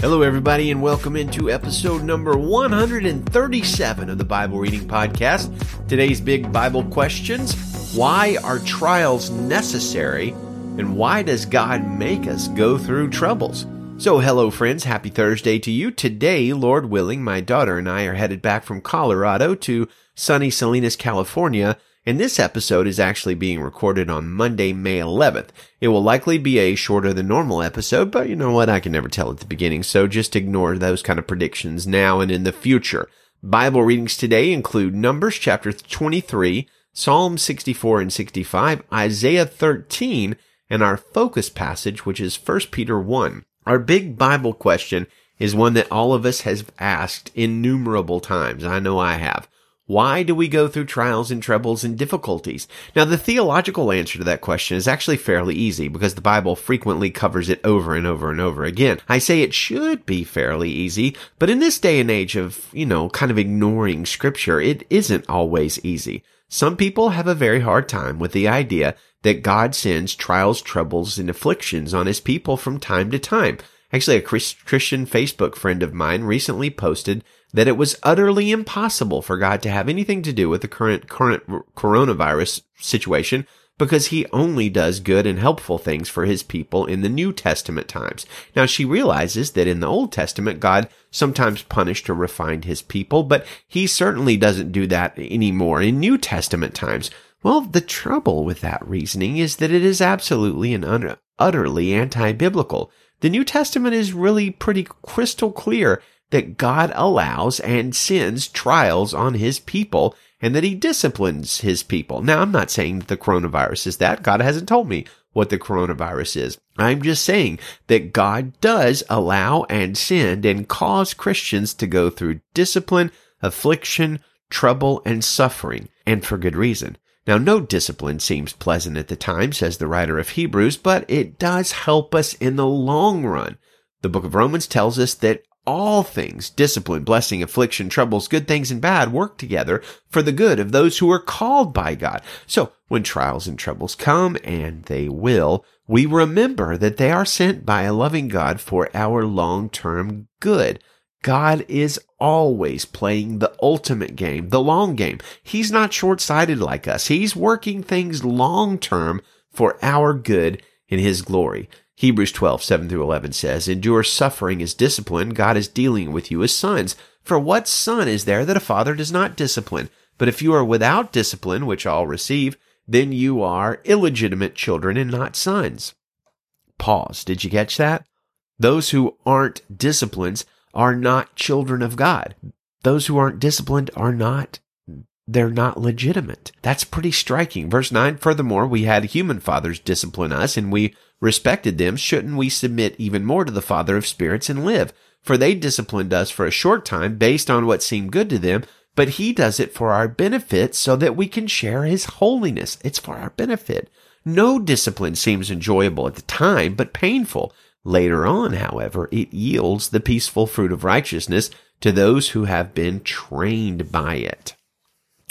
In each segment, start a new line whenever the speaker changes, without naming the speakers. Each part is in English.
Hello, everybody, and welcome into episode number 137 of the Bible Reading Podcast. Today's big Bible questions Why are trials necessary? And why does God make us go through troubles? So, hello, friends. Happy Thursday to you. Today, Lord willing, my daughter and I are headed back from Colorado to sunny Salinas, California and this episode is actually being recorded on Monday, May 11th. It will likely be a shorter than normal episode, but you know what? I can never tell at the beginning, so just ignore those kind of predictions now and in the future. Bible readings today include Numbers chapter 23, Psalm 64 and 65, Isaiah 13, and our focus passage, which is 1 Peter 1. Our big Bible question is one that all of us has asked innumerable times. I know I have. Why do we go through trials and troubles and difficulties? Now, the theological answer to that question is actually fairly easy because the Bible frequently covers it over and over and over again. I say it should be fairly easy, but in this day and age of, you know, kind of ignoring scripture, it isn't always easy. Some people have a very hard time with the idea that God sends trials, troubles, and afflictions on his people from time to time. Actually, a Christian Facebook friend of mine recently posted that it was utterly impossible for God to have anything to do with the current current coronavirus situation because he only does good and helpful things for his people in the New Testament times. Now she realizes that in the Old Testament, God sometimes punished or refined his people, but he certainly doesn't do that anymore in New Testament times. Well, the trouble with that reasoning is that it is absolutely and utterly anti-biblical. The New Testament is really pretty crystal clear that God allows and sends trials on his people and that he disciplines his people. Now, I'm not saying that the coronavirus is that. God hasn't told me what the coronavirus is. I'm just saying that God does allow and send and cause Christians to go through discipline, affliction, trouble, and suffering, and for good reason. Now, no discipline seems pleasant at the time, says the writer of Hebrews, but it does help us in the long run. The book of Romans tells us that all things, discipline, blessing, affliction, troubles, good things and bad work together for the good of those who are called by God. So when trials and troubles come, and they will, we remember that they are sent by a loving God for our long-term good. God is always playing the ultimate game, the long game. He's not short-sighted like us. He's working things long-term for our good in His glory. Hebrews 12, 7 through 11 says, Endure suffering as discipline. God is dealing with you as sons. For what son is there that a father does not discipline? But if you are without discipline, which all receive, then you are illegitimate children and not sons. Pause. Did you catch that? Those who aren't disciplined are not children of God. Those who aren't disciplined are not they're not legitimate. That's pretty striking. Verse 9, furthermore, we had human fathers discipline us and we respected them. Shouldn't we submit even more to the Father of spirits and live? For they disciplined us for a short time based on what seemed good to them, but he does it for our benefit so that we can share his holiness. It's for our benefit. No discipline seems enjoyable at the time, but painful. Later on, however, it yields the peaceful fruit of righteousness to those who have been trained by it.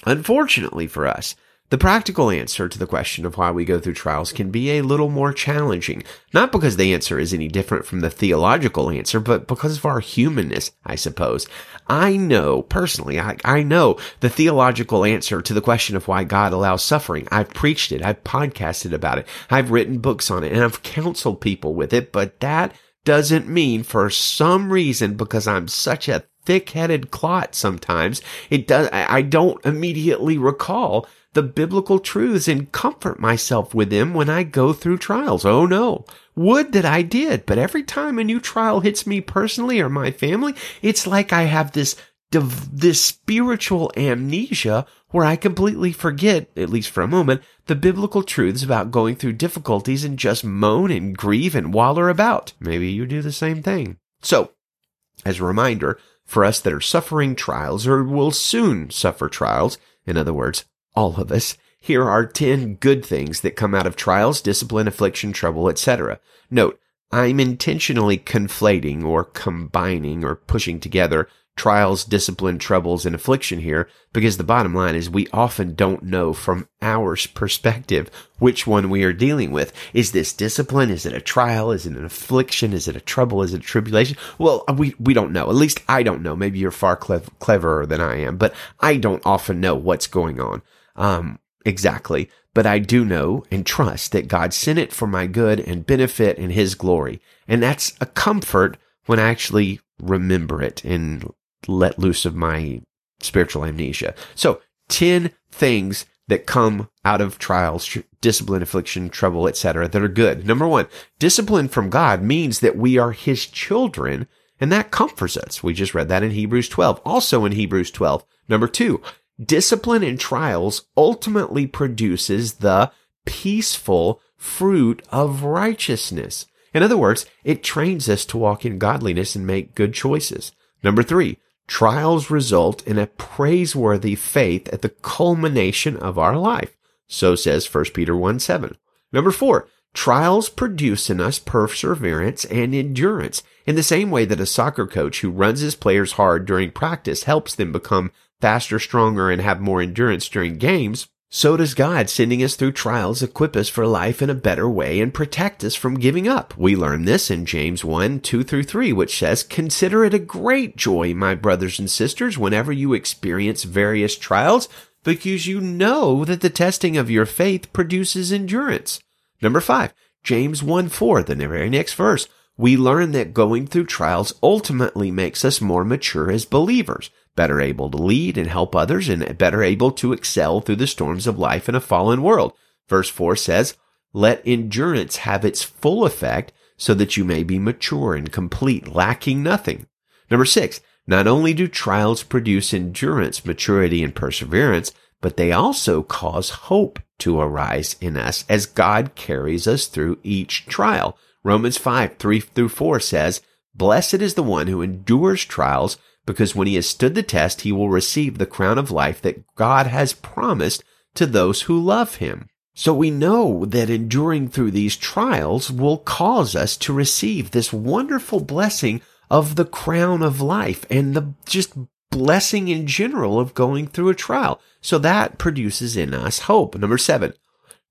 Unfortunately for us, the practical answer to the question of why we go through trials can be a little more challenging, not because the answer is any different from the theological answer, but because of our humanness, I suppose. I know, personally, I, I know the theological answer to the question of why God allows suffering. I've preached it, I've podcasted about it, I've written books on it, and I've counseled people with it, but that doesn't mean for some reason, because I'm such a thick-headed clot sometimes, it does, I don't immediately recall the biblical truths and comfort myself with them when I go through trials. Oh no. Would that I did. But every time a new trial hits me personally or my family, it's like I have this, this spiritual amnesia where I completely forget, at least for a moment, the biblical truths about going through difficulties and just moan and grieve and waller about. Maybe you do the same thing. So, as a reminder, for us that are suffering trials or will soon suffer trials, in other words, all of us, here are 10 good things that come out of trials, discipline, affliction, trouble, etc. Note, I'm intentionally conflating or combining or pushing together trials, discipline, troubles, and affliction here because the bottom line is we often don't know from our perspective which one we are dealing with. Is this discipline? Is it a trial? Is it an affliction? Is it a trouble? Is it a tribulation? Well, we, we don't know. At least I don't know. Maybe you're far clev- cleverer than I am, but I don't often know what's going on. Um, exactly. But I do know and trust that God sent it for my good and benefit and his glory. And that's a comfort when I actually remember it and let loose of my spiritual amnesia. So 10 things that come out of trials, discipline, affliction, trouble, etc. that are good. Number one, discipline from God means that we are his children and that comforts us. We just read that in Hebrews 12. Also in Hebrews 12. Number two, discipline and trials ultimately produces the peaceful fruit of righteousness. In other words, it trains us to walk in godliness and make good choices. Number three, trials result in a praiseworthy faith at the culmination of our life. So says 1 Peter 1 7. Number four, trials produce in us perseverance and endurance in the same way that a soccer coach who runs his players hard during practice helps them become faster, stronger, and have more endurance during games. So does God, sending us through trials, equip us for life in a better way and protect us from giving up. We learn this in James 1, 2 through 3, which says, Consider it a great joy, my brothers and sisters, whenever you experience various trials, because you know that the testing of your faith produces endurance. Number 5, James 1, 4, the very next verse. We learn that going through trials ultimately makes us more mature as believers better able to lead and help others, and better able to excel through the storms of life in a fallen world. Verse 4 says, Let endurance have its full effect so that you may be mature and complete, lacking nothing. Number six, not only do trials produce endurance, maturity, and perseverance, but they also cause hope to arise in us as God carries us through each trial. Romans 5, 3 through 4 says, Blessed is the one who endures trials because when he has stood the test, he will receive the crown of life that God has promised to those who love him. So we know that enduring through these trials will cause us to receive this wonderful blessing of the crown of life and the just blessing in general of going through a trial. So that produces in us hope. Number seven,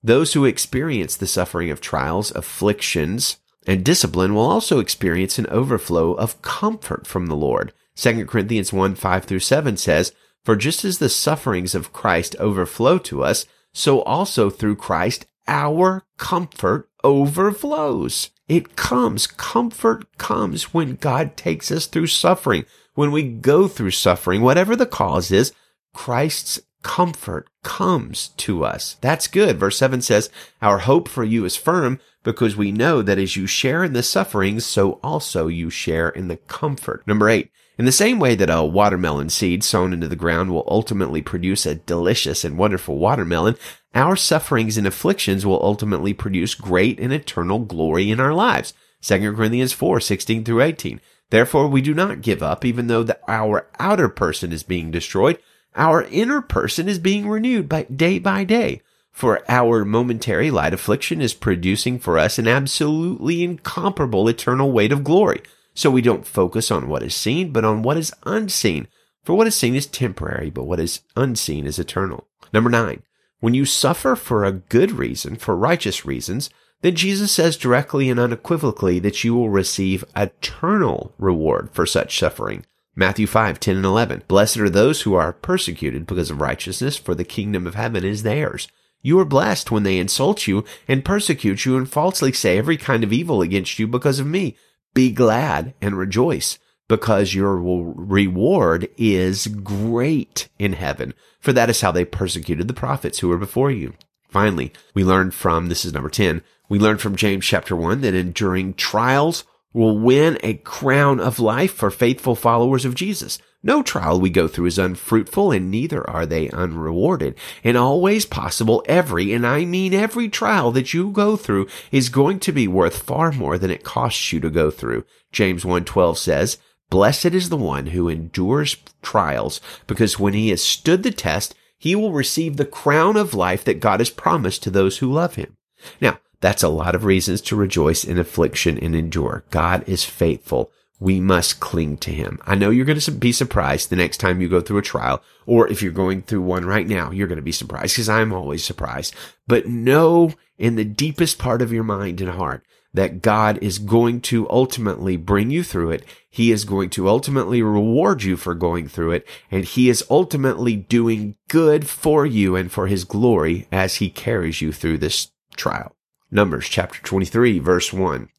those who experience the suffering of trials, afflictions, and discipline will also experience an overflow of comfort from the Lord. 2 Corinthians 1 5 through 7 says, For just as the sufferings of Christ overflow to us, so also through Christ our comfort overflows. It comes. Comfort comes when God takes us through suffering. When we go through suffering, whatever the cause is, Christ's comfort comes to us. That's good. Verse 7 says, Our hope for you is firm because we know that as you share in the sufferings, so also you share in the comfort. Number 8. In the same way that a watermelon seed sown into the ground will ultimately produce a delicious and wonderful watermelon, our sufferings and afflictions will ultimately produce great and eternal glory in our lives. 2 Corinthians 4, 16 through 18. Therefore, we do not give up, even though the, our outer person is being destroyed. Our inner person is being renewed by day by day. For our momentary light affliction is producing for us an absolutely incomparable eternal weight of glory. So we don't focus on what is seen, but on what is unseen. For what is seen is temporary, but what is unseen is eternal. Number nine, when you suffer for a good reason, for righteous reasons, then Jesus says directly and unequivocally that you will receive eternal reward for such suffering. Matthew 5, 10 and 11. Blessed are those who are persecuted because of righteousness, for the kingdom of heaven is theirs. You are blessed when they insult you and persecute you and falsely say every kind of evil against you because of me. Be glad and rejoice because your reward is great in heaven. For that is how they persecuted the prophets who were before you. Finally, we learn from, this is number 10, we learn from James chapter 1 that enduring trials will win a crown of life for faithful followers of Jesus. No trial we go through is unfruitful and neither are they unrewarded. And always possible every, and I mean every trial that you go through is going to be worth far more than it costs you to go through. James 1:12 says, Blessed is the one who endures trials, because when he has stood the test, he will receive the crown of life that God has promised to those who love him. Now, that's a lot of reasons to rejoice in affliction and endure. God is faithful. We must cling to him. I know you're going to be surprised the next time you go through a trial, or if you're going through one right now, you're going to be surprised because I'm always surprised. But know in the deepest part of your mind and heart that God is going to ultimately bring you through it. He is going to ultimately reward you for going through it. And he is ultimately doing good for you and for his glory as he carries you through this trial. Numbers chapter 23 verse 1.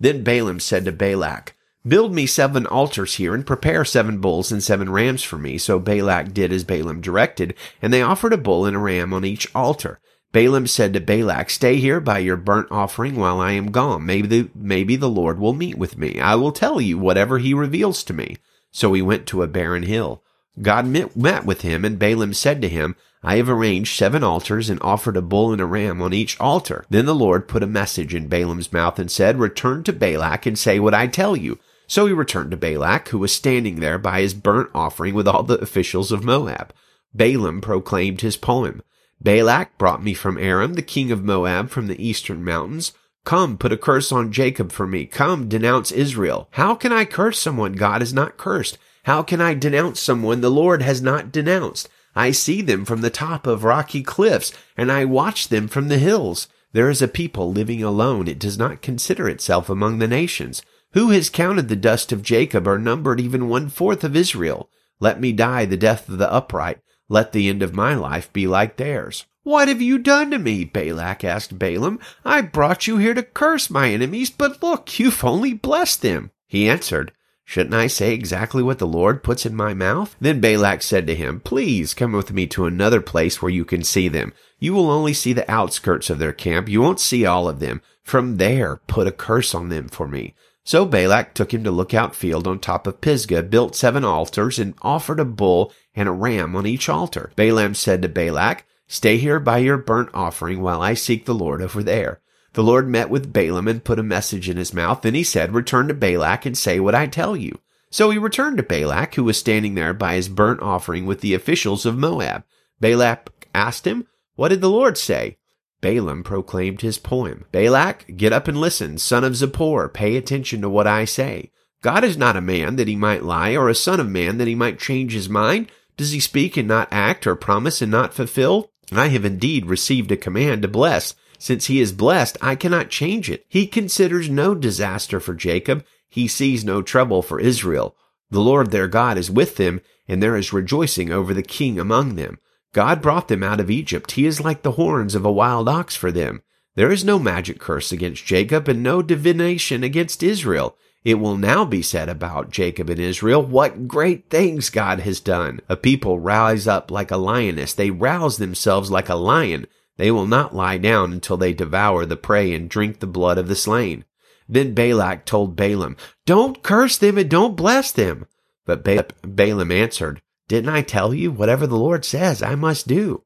Then Balaam said to Balak, Build me seven altars here and prepare seven bulls and seven rams for me. So Balak did as Balaam directed, and they offered a bull and a ram on each altar. Balaam said to Balak, Stay here by your burnt offering while I am gone. Maybe the, maybe the Lord will meet with me. I will tell you whatever he reveals to me. So he went to a barren hill. God met, met with him, and Balaam said to him, I have arranged seven altars and offered a bull and a ram on each altar. Then the Lord put a message in Balaam's mouth and said, Return to Balak and say what I tell you. So he returned to Balak, who was standing there by his burnt offering with all the officials of Moab. Balaam proclaimed his poem. Balak brought me from Aram, the king of Moab, from the eastern mountains. Come, put a curse on Jacob for me. Come, denounce Israel. How can I curse someone God has not cursed? How can I denounce someone the Lord has not denounced? I see them from the top of rocky cliffs, and I watch them from the hills. There is a people living alone. It does not consider itself among the nations. Who has counted the dust of Jacob or numbered even one fourth of Israel? Let me die the death of the upright. Let the end of my life be like theirs. What have you done to me? Balak asked Balaam. I brought you here to curse my enemies, but look, you've only blessed them. He answered, Shouldn't I say exactly what the Lord puts in my mouth? Then Balak said to him, Please come with me to another place where you can see them. You will only see the outskirts of their camp. You won't see all of them. From there, put a curse on them for me. So Balak took him to Lookout Field on top of Pisgah, built seven altars, and offered a bull and a ram on each altar. Balaam said to Balak, Stay here by your burnt offering while I seek the Lord over there. The Lord met with Balaam and put a message in his mouth. Then he said, Return to Balak and say what I tell you. So he returned to Balak, who was standing there by his burnt offering with the officials of Moab. Balak asked him, What did the Lord say? Balaam proclaimed his poem. Balak, get up and listen, son of Zippor, pay attention to what I say. God is not a man that he might lie, or a son of man that he might change his mind. Does he speak and not act, or promise and not fulfill? I have indeed received a command to bless. Since he is blessed, I cannot change it. He considers no disaster for Jacob. He sees no trouble for Israel. The Lord their God is with them, and there is rejoicing over the king among them. God brought them out of Egypt. He is like the horns of a wild ox for them. There is no magic curse against Jacob and no divination against Israel. It will now be said about Jacob and Israel, what great things God has done. A people rise up like a lioness. They rouse themselves like a lion. They will not lie down until they devour the prey and drink the blood of the slain. Then Balak told Balaam, Don't curse them and don't bless them. But Balaam answered, Didn't I tell you, whatever the Lord says, I must do?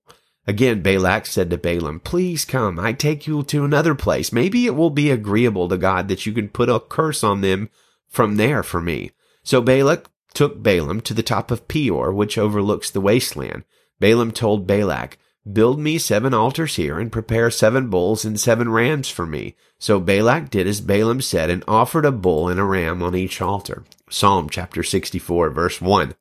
Again Balak said to Balaam, Please come, I take you to another place. Maybe it will be agreeable to God that you can put a curse on them from there for me. So Balak took Balaam to the top of Peor, which overlooks the wasteland. Balaam told Balak, Build me seven altars here and prepare seven bulls and seven rams for me. So Balak did as Balaam said and offered a bull and a ram on each altar. Psalm chapter 64 verse 1.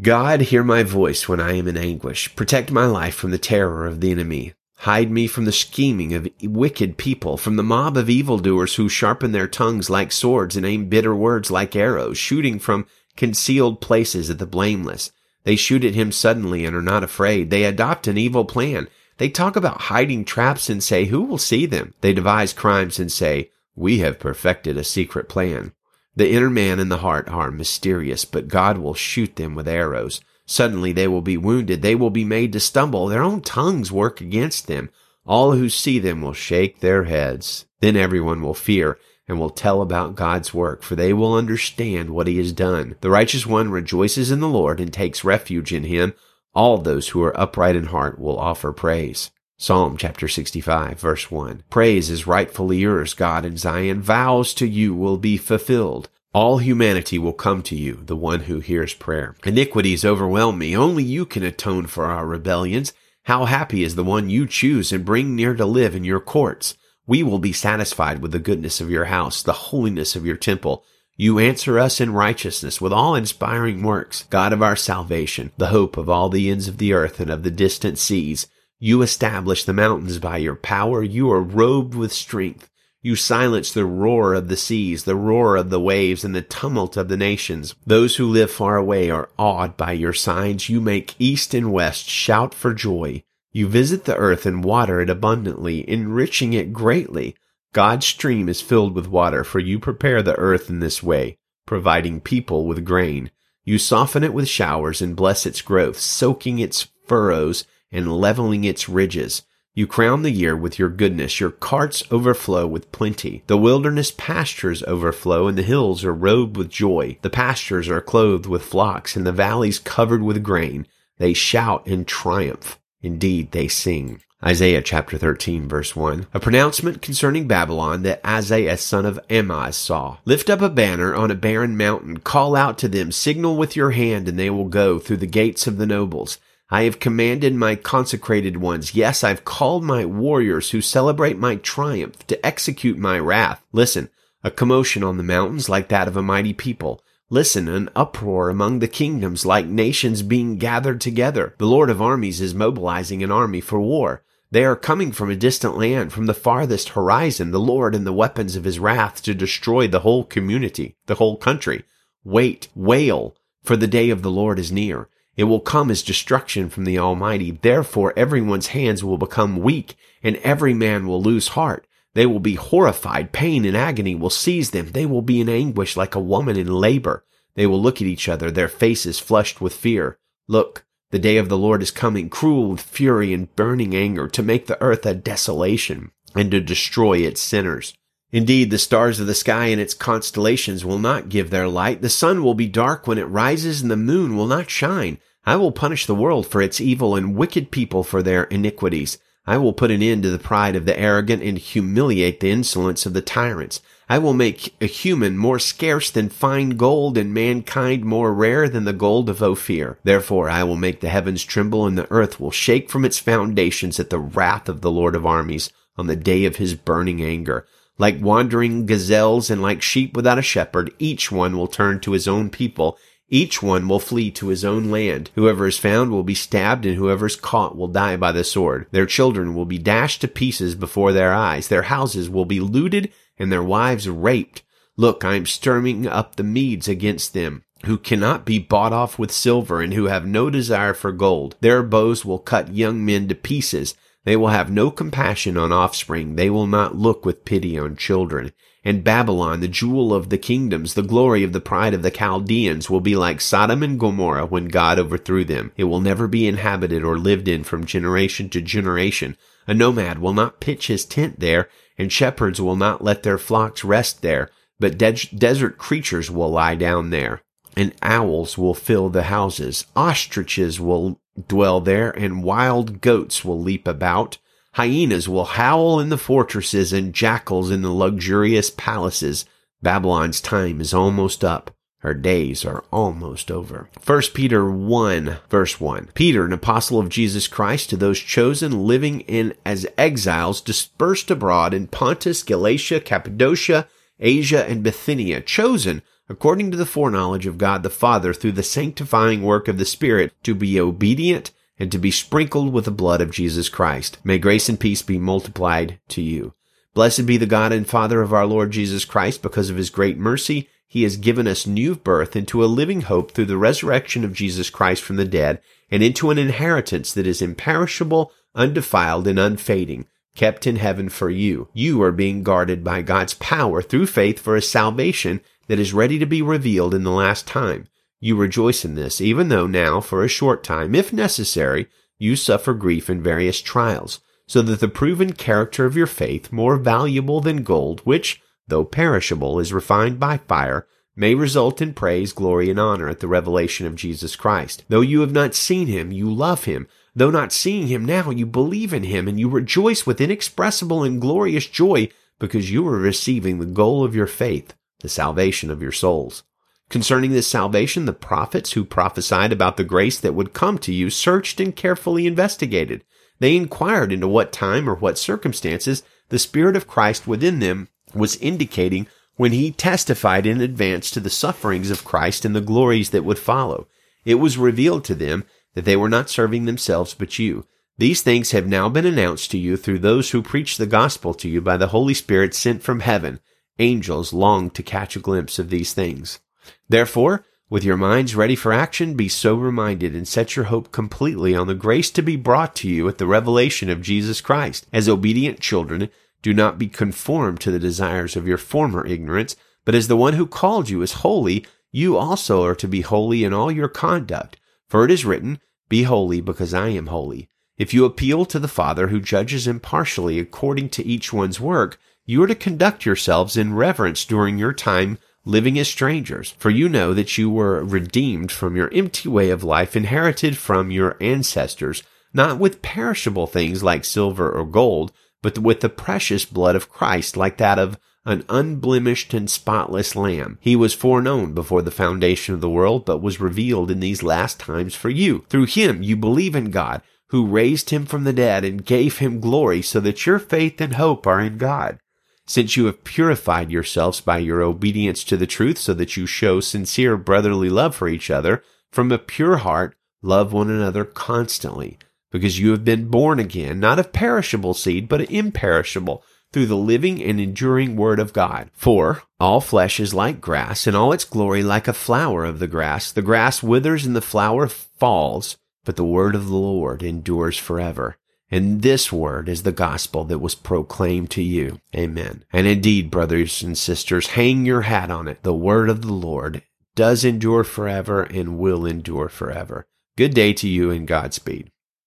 God, hear my voice when I am in anguish. Protect my life from the terror of the enemy. Hide me from the scheming of wicked people, from the mob of evildoers who sharpen their tongues like swords and aim bitter words like arrows, shooting from concealed places at the blameless. They shoot at him suddenly and are not afraid. They adopt an evil plan. They talk about hiding traps and say, who will see them? They devise crimes and say, we have perfected a secret plan. The inner man and the heart are mysterious, but God will shoot them with arrows. Suddenly they will be wounded. They will be made to stumble. Their own tongues work against them. All who see them will shake their heads. Then everyone will fear and will tell about God's work, for they will understand what he has done. The righteous one rejoices in the Lord and takes refuge in him. All those who are upright in heart will offer praise. Psalm chapter 65 verse 1. Praise is rightfully yours, God in Zion. Vows to you will be fulfilled. All humanity will come to you, the one who hears prayer. Iniquities overwhelm me. Only you can atone for our rebellions. How happy is the one you choose and bring near to live in your courts. We will be satisfied with the goodness of your house, the holiness of your temple. You answer us in righteousness with all inspiring works, God of our salvation, the hope of all the ends of the earth and of the distant seas. You establish the mountains by your power. You are robed with strength. You silence the roar of the seas, the roar of the waves, and the tumult of the nations. Those who live far away are awed by your signs. You make east and west shout for joy. You visit the earth and water it abundantly, enriching it greatly. God's stream is filled with water, for you prepare the earth in this way, providing people with grain. You soften it with showers and bless its growth, soaking its furrows and leveling its ridges. You crown the year with your goodness. Your carts overflow with plenty. The wilderness pastures overflow and the hills are robed with joy. The pastures are clothed with flocks and the valleys covered with grain. They shout in triumph. Indeed, they sing. Isaiah chapter 13 verse 1. A pronouncement concerning Babylon that Isaiah son of Amoz saw. Lift up a banner on a barren mountain. Call out to them. Signal with your hand and they will go through the gates of the nobles. I have commanded my consecrated ones. Yes, I've called my warriors who celebrate my triumph to execute my wrath. Listen, a commotion on the mountains like that of a mighty people. Listen, an uproar among the kingdoms like nations being gathered together. The Lord of armies is mobilizing an army for war. They are coming from a distant land, from the farthest horizon, the Lord and the weapons of his wrath to destroy the whole community, the whole country. Wait, wail, for the day of the Lord is near. It will come as destruction from the Almighty. Therefore everyone's hands will become weak and every man will lose heart. They will be horrified. Pain and agony will seize them. They will be in anguish like a woman in labor. They will look at each other, their faces flushed with fear. Look, the day of the Lord is coming, cruel with fury and burning anger, to make the earth a desolation and to destroy its sinners. Indeed, the stars of the sky and its constellations will not give their light. The sun will be dark when it rises and the moon will not shine. I will punish the world for its evil and wicked people for their iniquities. I will put an end to the pride of the arrogant and humiliate the insolence of the tyrants. I will make a human more scarce than fine gold and mankind more rare than the gold of Ophir. Therefore I will make the heavens tremble and the earth will shake from its foundations at the wrath of the Lord of armies on the day of his burning anger. Like wandering gazelles and like sheep without a shepherd, each one will turn to his own people. Each one will flee to his own land. Whoever is found will be stabbed and whoever is caught will die by the sword. Their children will be dashed to pieces before their eyes. Their houses will be looted and their wives raped. Look, I am stirring up the Medes against them who cannot be bought off with silver and who have no desire for gold. Their bows will cut young men to pieces they will have no compassion on offspring. They will not look with pity on children. And Babylon, the jewel of the kingdoms, the glory of the pride of the Chaldeans, will be like Sodom and Gomorrah when God overthrew them. It will never be inhabited or lived in from generation to generation. A nomad will not pitch his tent there, and shepherds will not let their flocks rest there, but de- desert creatures will lie down there. And owls will fill the houses. Ostriches will dwell there, and wild goats will leap about. Hyenas will howl in the fortresses, and jackals in the luxurious palaces. Babylon's time is almost up. Her days are almost over. 1 Peter 1 verse 1. Peter, an apostle of Jesus Christ to those chosen living in as exiles dispersed abroad in Pontus, Galatia, Cappadocia, Asia, and Bithynia, chosen according to the foreknowledge of God the Father through the sanctifying work of the Spirit, to be obedient and to be sprinkled with the blood of Jesus Christ. May grace and peace be multiplied to you. Blessed be the God and Father of our Lord Jesus Christ, because of his great mercy, he has given us new birth into a living hope through the resurrection of Jesus Christ from the dead, and into an inheritance that is imperishable, undefiled, and unfading, kept in heaven for you. You are being guarded by God's power through faith for a salvation that is ready to be revealed in the last time. You rejoice in this, even though now, for a short time, if necessary, you suffer grief in various trials, so that the proven character of your faith, more valuable than gold, which, though perishable, is refined by fire, may result in praise, glory, and honor at the revelation of Jesus Christ. Though you have not seen him, you love him. Though not seeing him now, you believe in him, and you rejoice with inexpressible and glorious joy because you are receiving the goal of your faith, the salvation of your souls. Concerning this salvation, the prophets who prophesied about the grace that would come to you searched and carefully investigated. They inquired into what time or what circumstances the Spirit of Christ within them was indicating when he testified in advance to the sufferings of Christ and the glories that would follow. It was revealed to them that they were not serving themselves but you. These things have now been announced to you through those who preach the gospel to you by the Holy Spirit sent from heaven. Angels long to catch a glimpse of these things. Therefore, with your minds ready for action, be sober minded and set your hope completely on the grace to be brought to you at the revelation of Jesus Christ. As obedient children, do not be conformed to the desires of your former ignorance, but as the one who called you is holy, you also are to be holy in all your conduct. For it is written, Be holy because I am holy. If you appeal to the Father who judges impartially according to each one's work, you are to conduct yourselves in reverence during your time living as strangers. For you know that you were redeemed from your empty way of life inherited from your ancestors, not with perishable things like silver or gold, but with the precious blood of Christ, like that of an unblemished and spotless lamb. He was foreknown before the foundation of the world, but was revealed in these last times for you. Through him you believe in God, who raised him from the dead and gave him glory, so that your faith and hope are in God. Since you have purified yourselves by your obedience to the truth, so that you show sincere brotherly love for each other, from a pure heart, love one another constantly because you have been born again, not of perishable seed, but imperishable, through the living and enduring word of God. For all flesh is like grass, and all its glory like a flower of the grass. The grass withers and the flower falls, but the word of the Lord endures forever. And this word is the gospel that was proclaimed to you. Amen. And indeed, brothers and sisters, hang your hat on it. The word of the Lord does endure forever and will endure forever. Good day to you and Godspeed.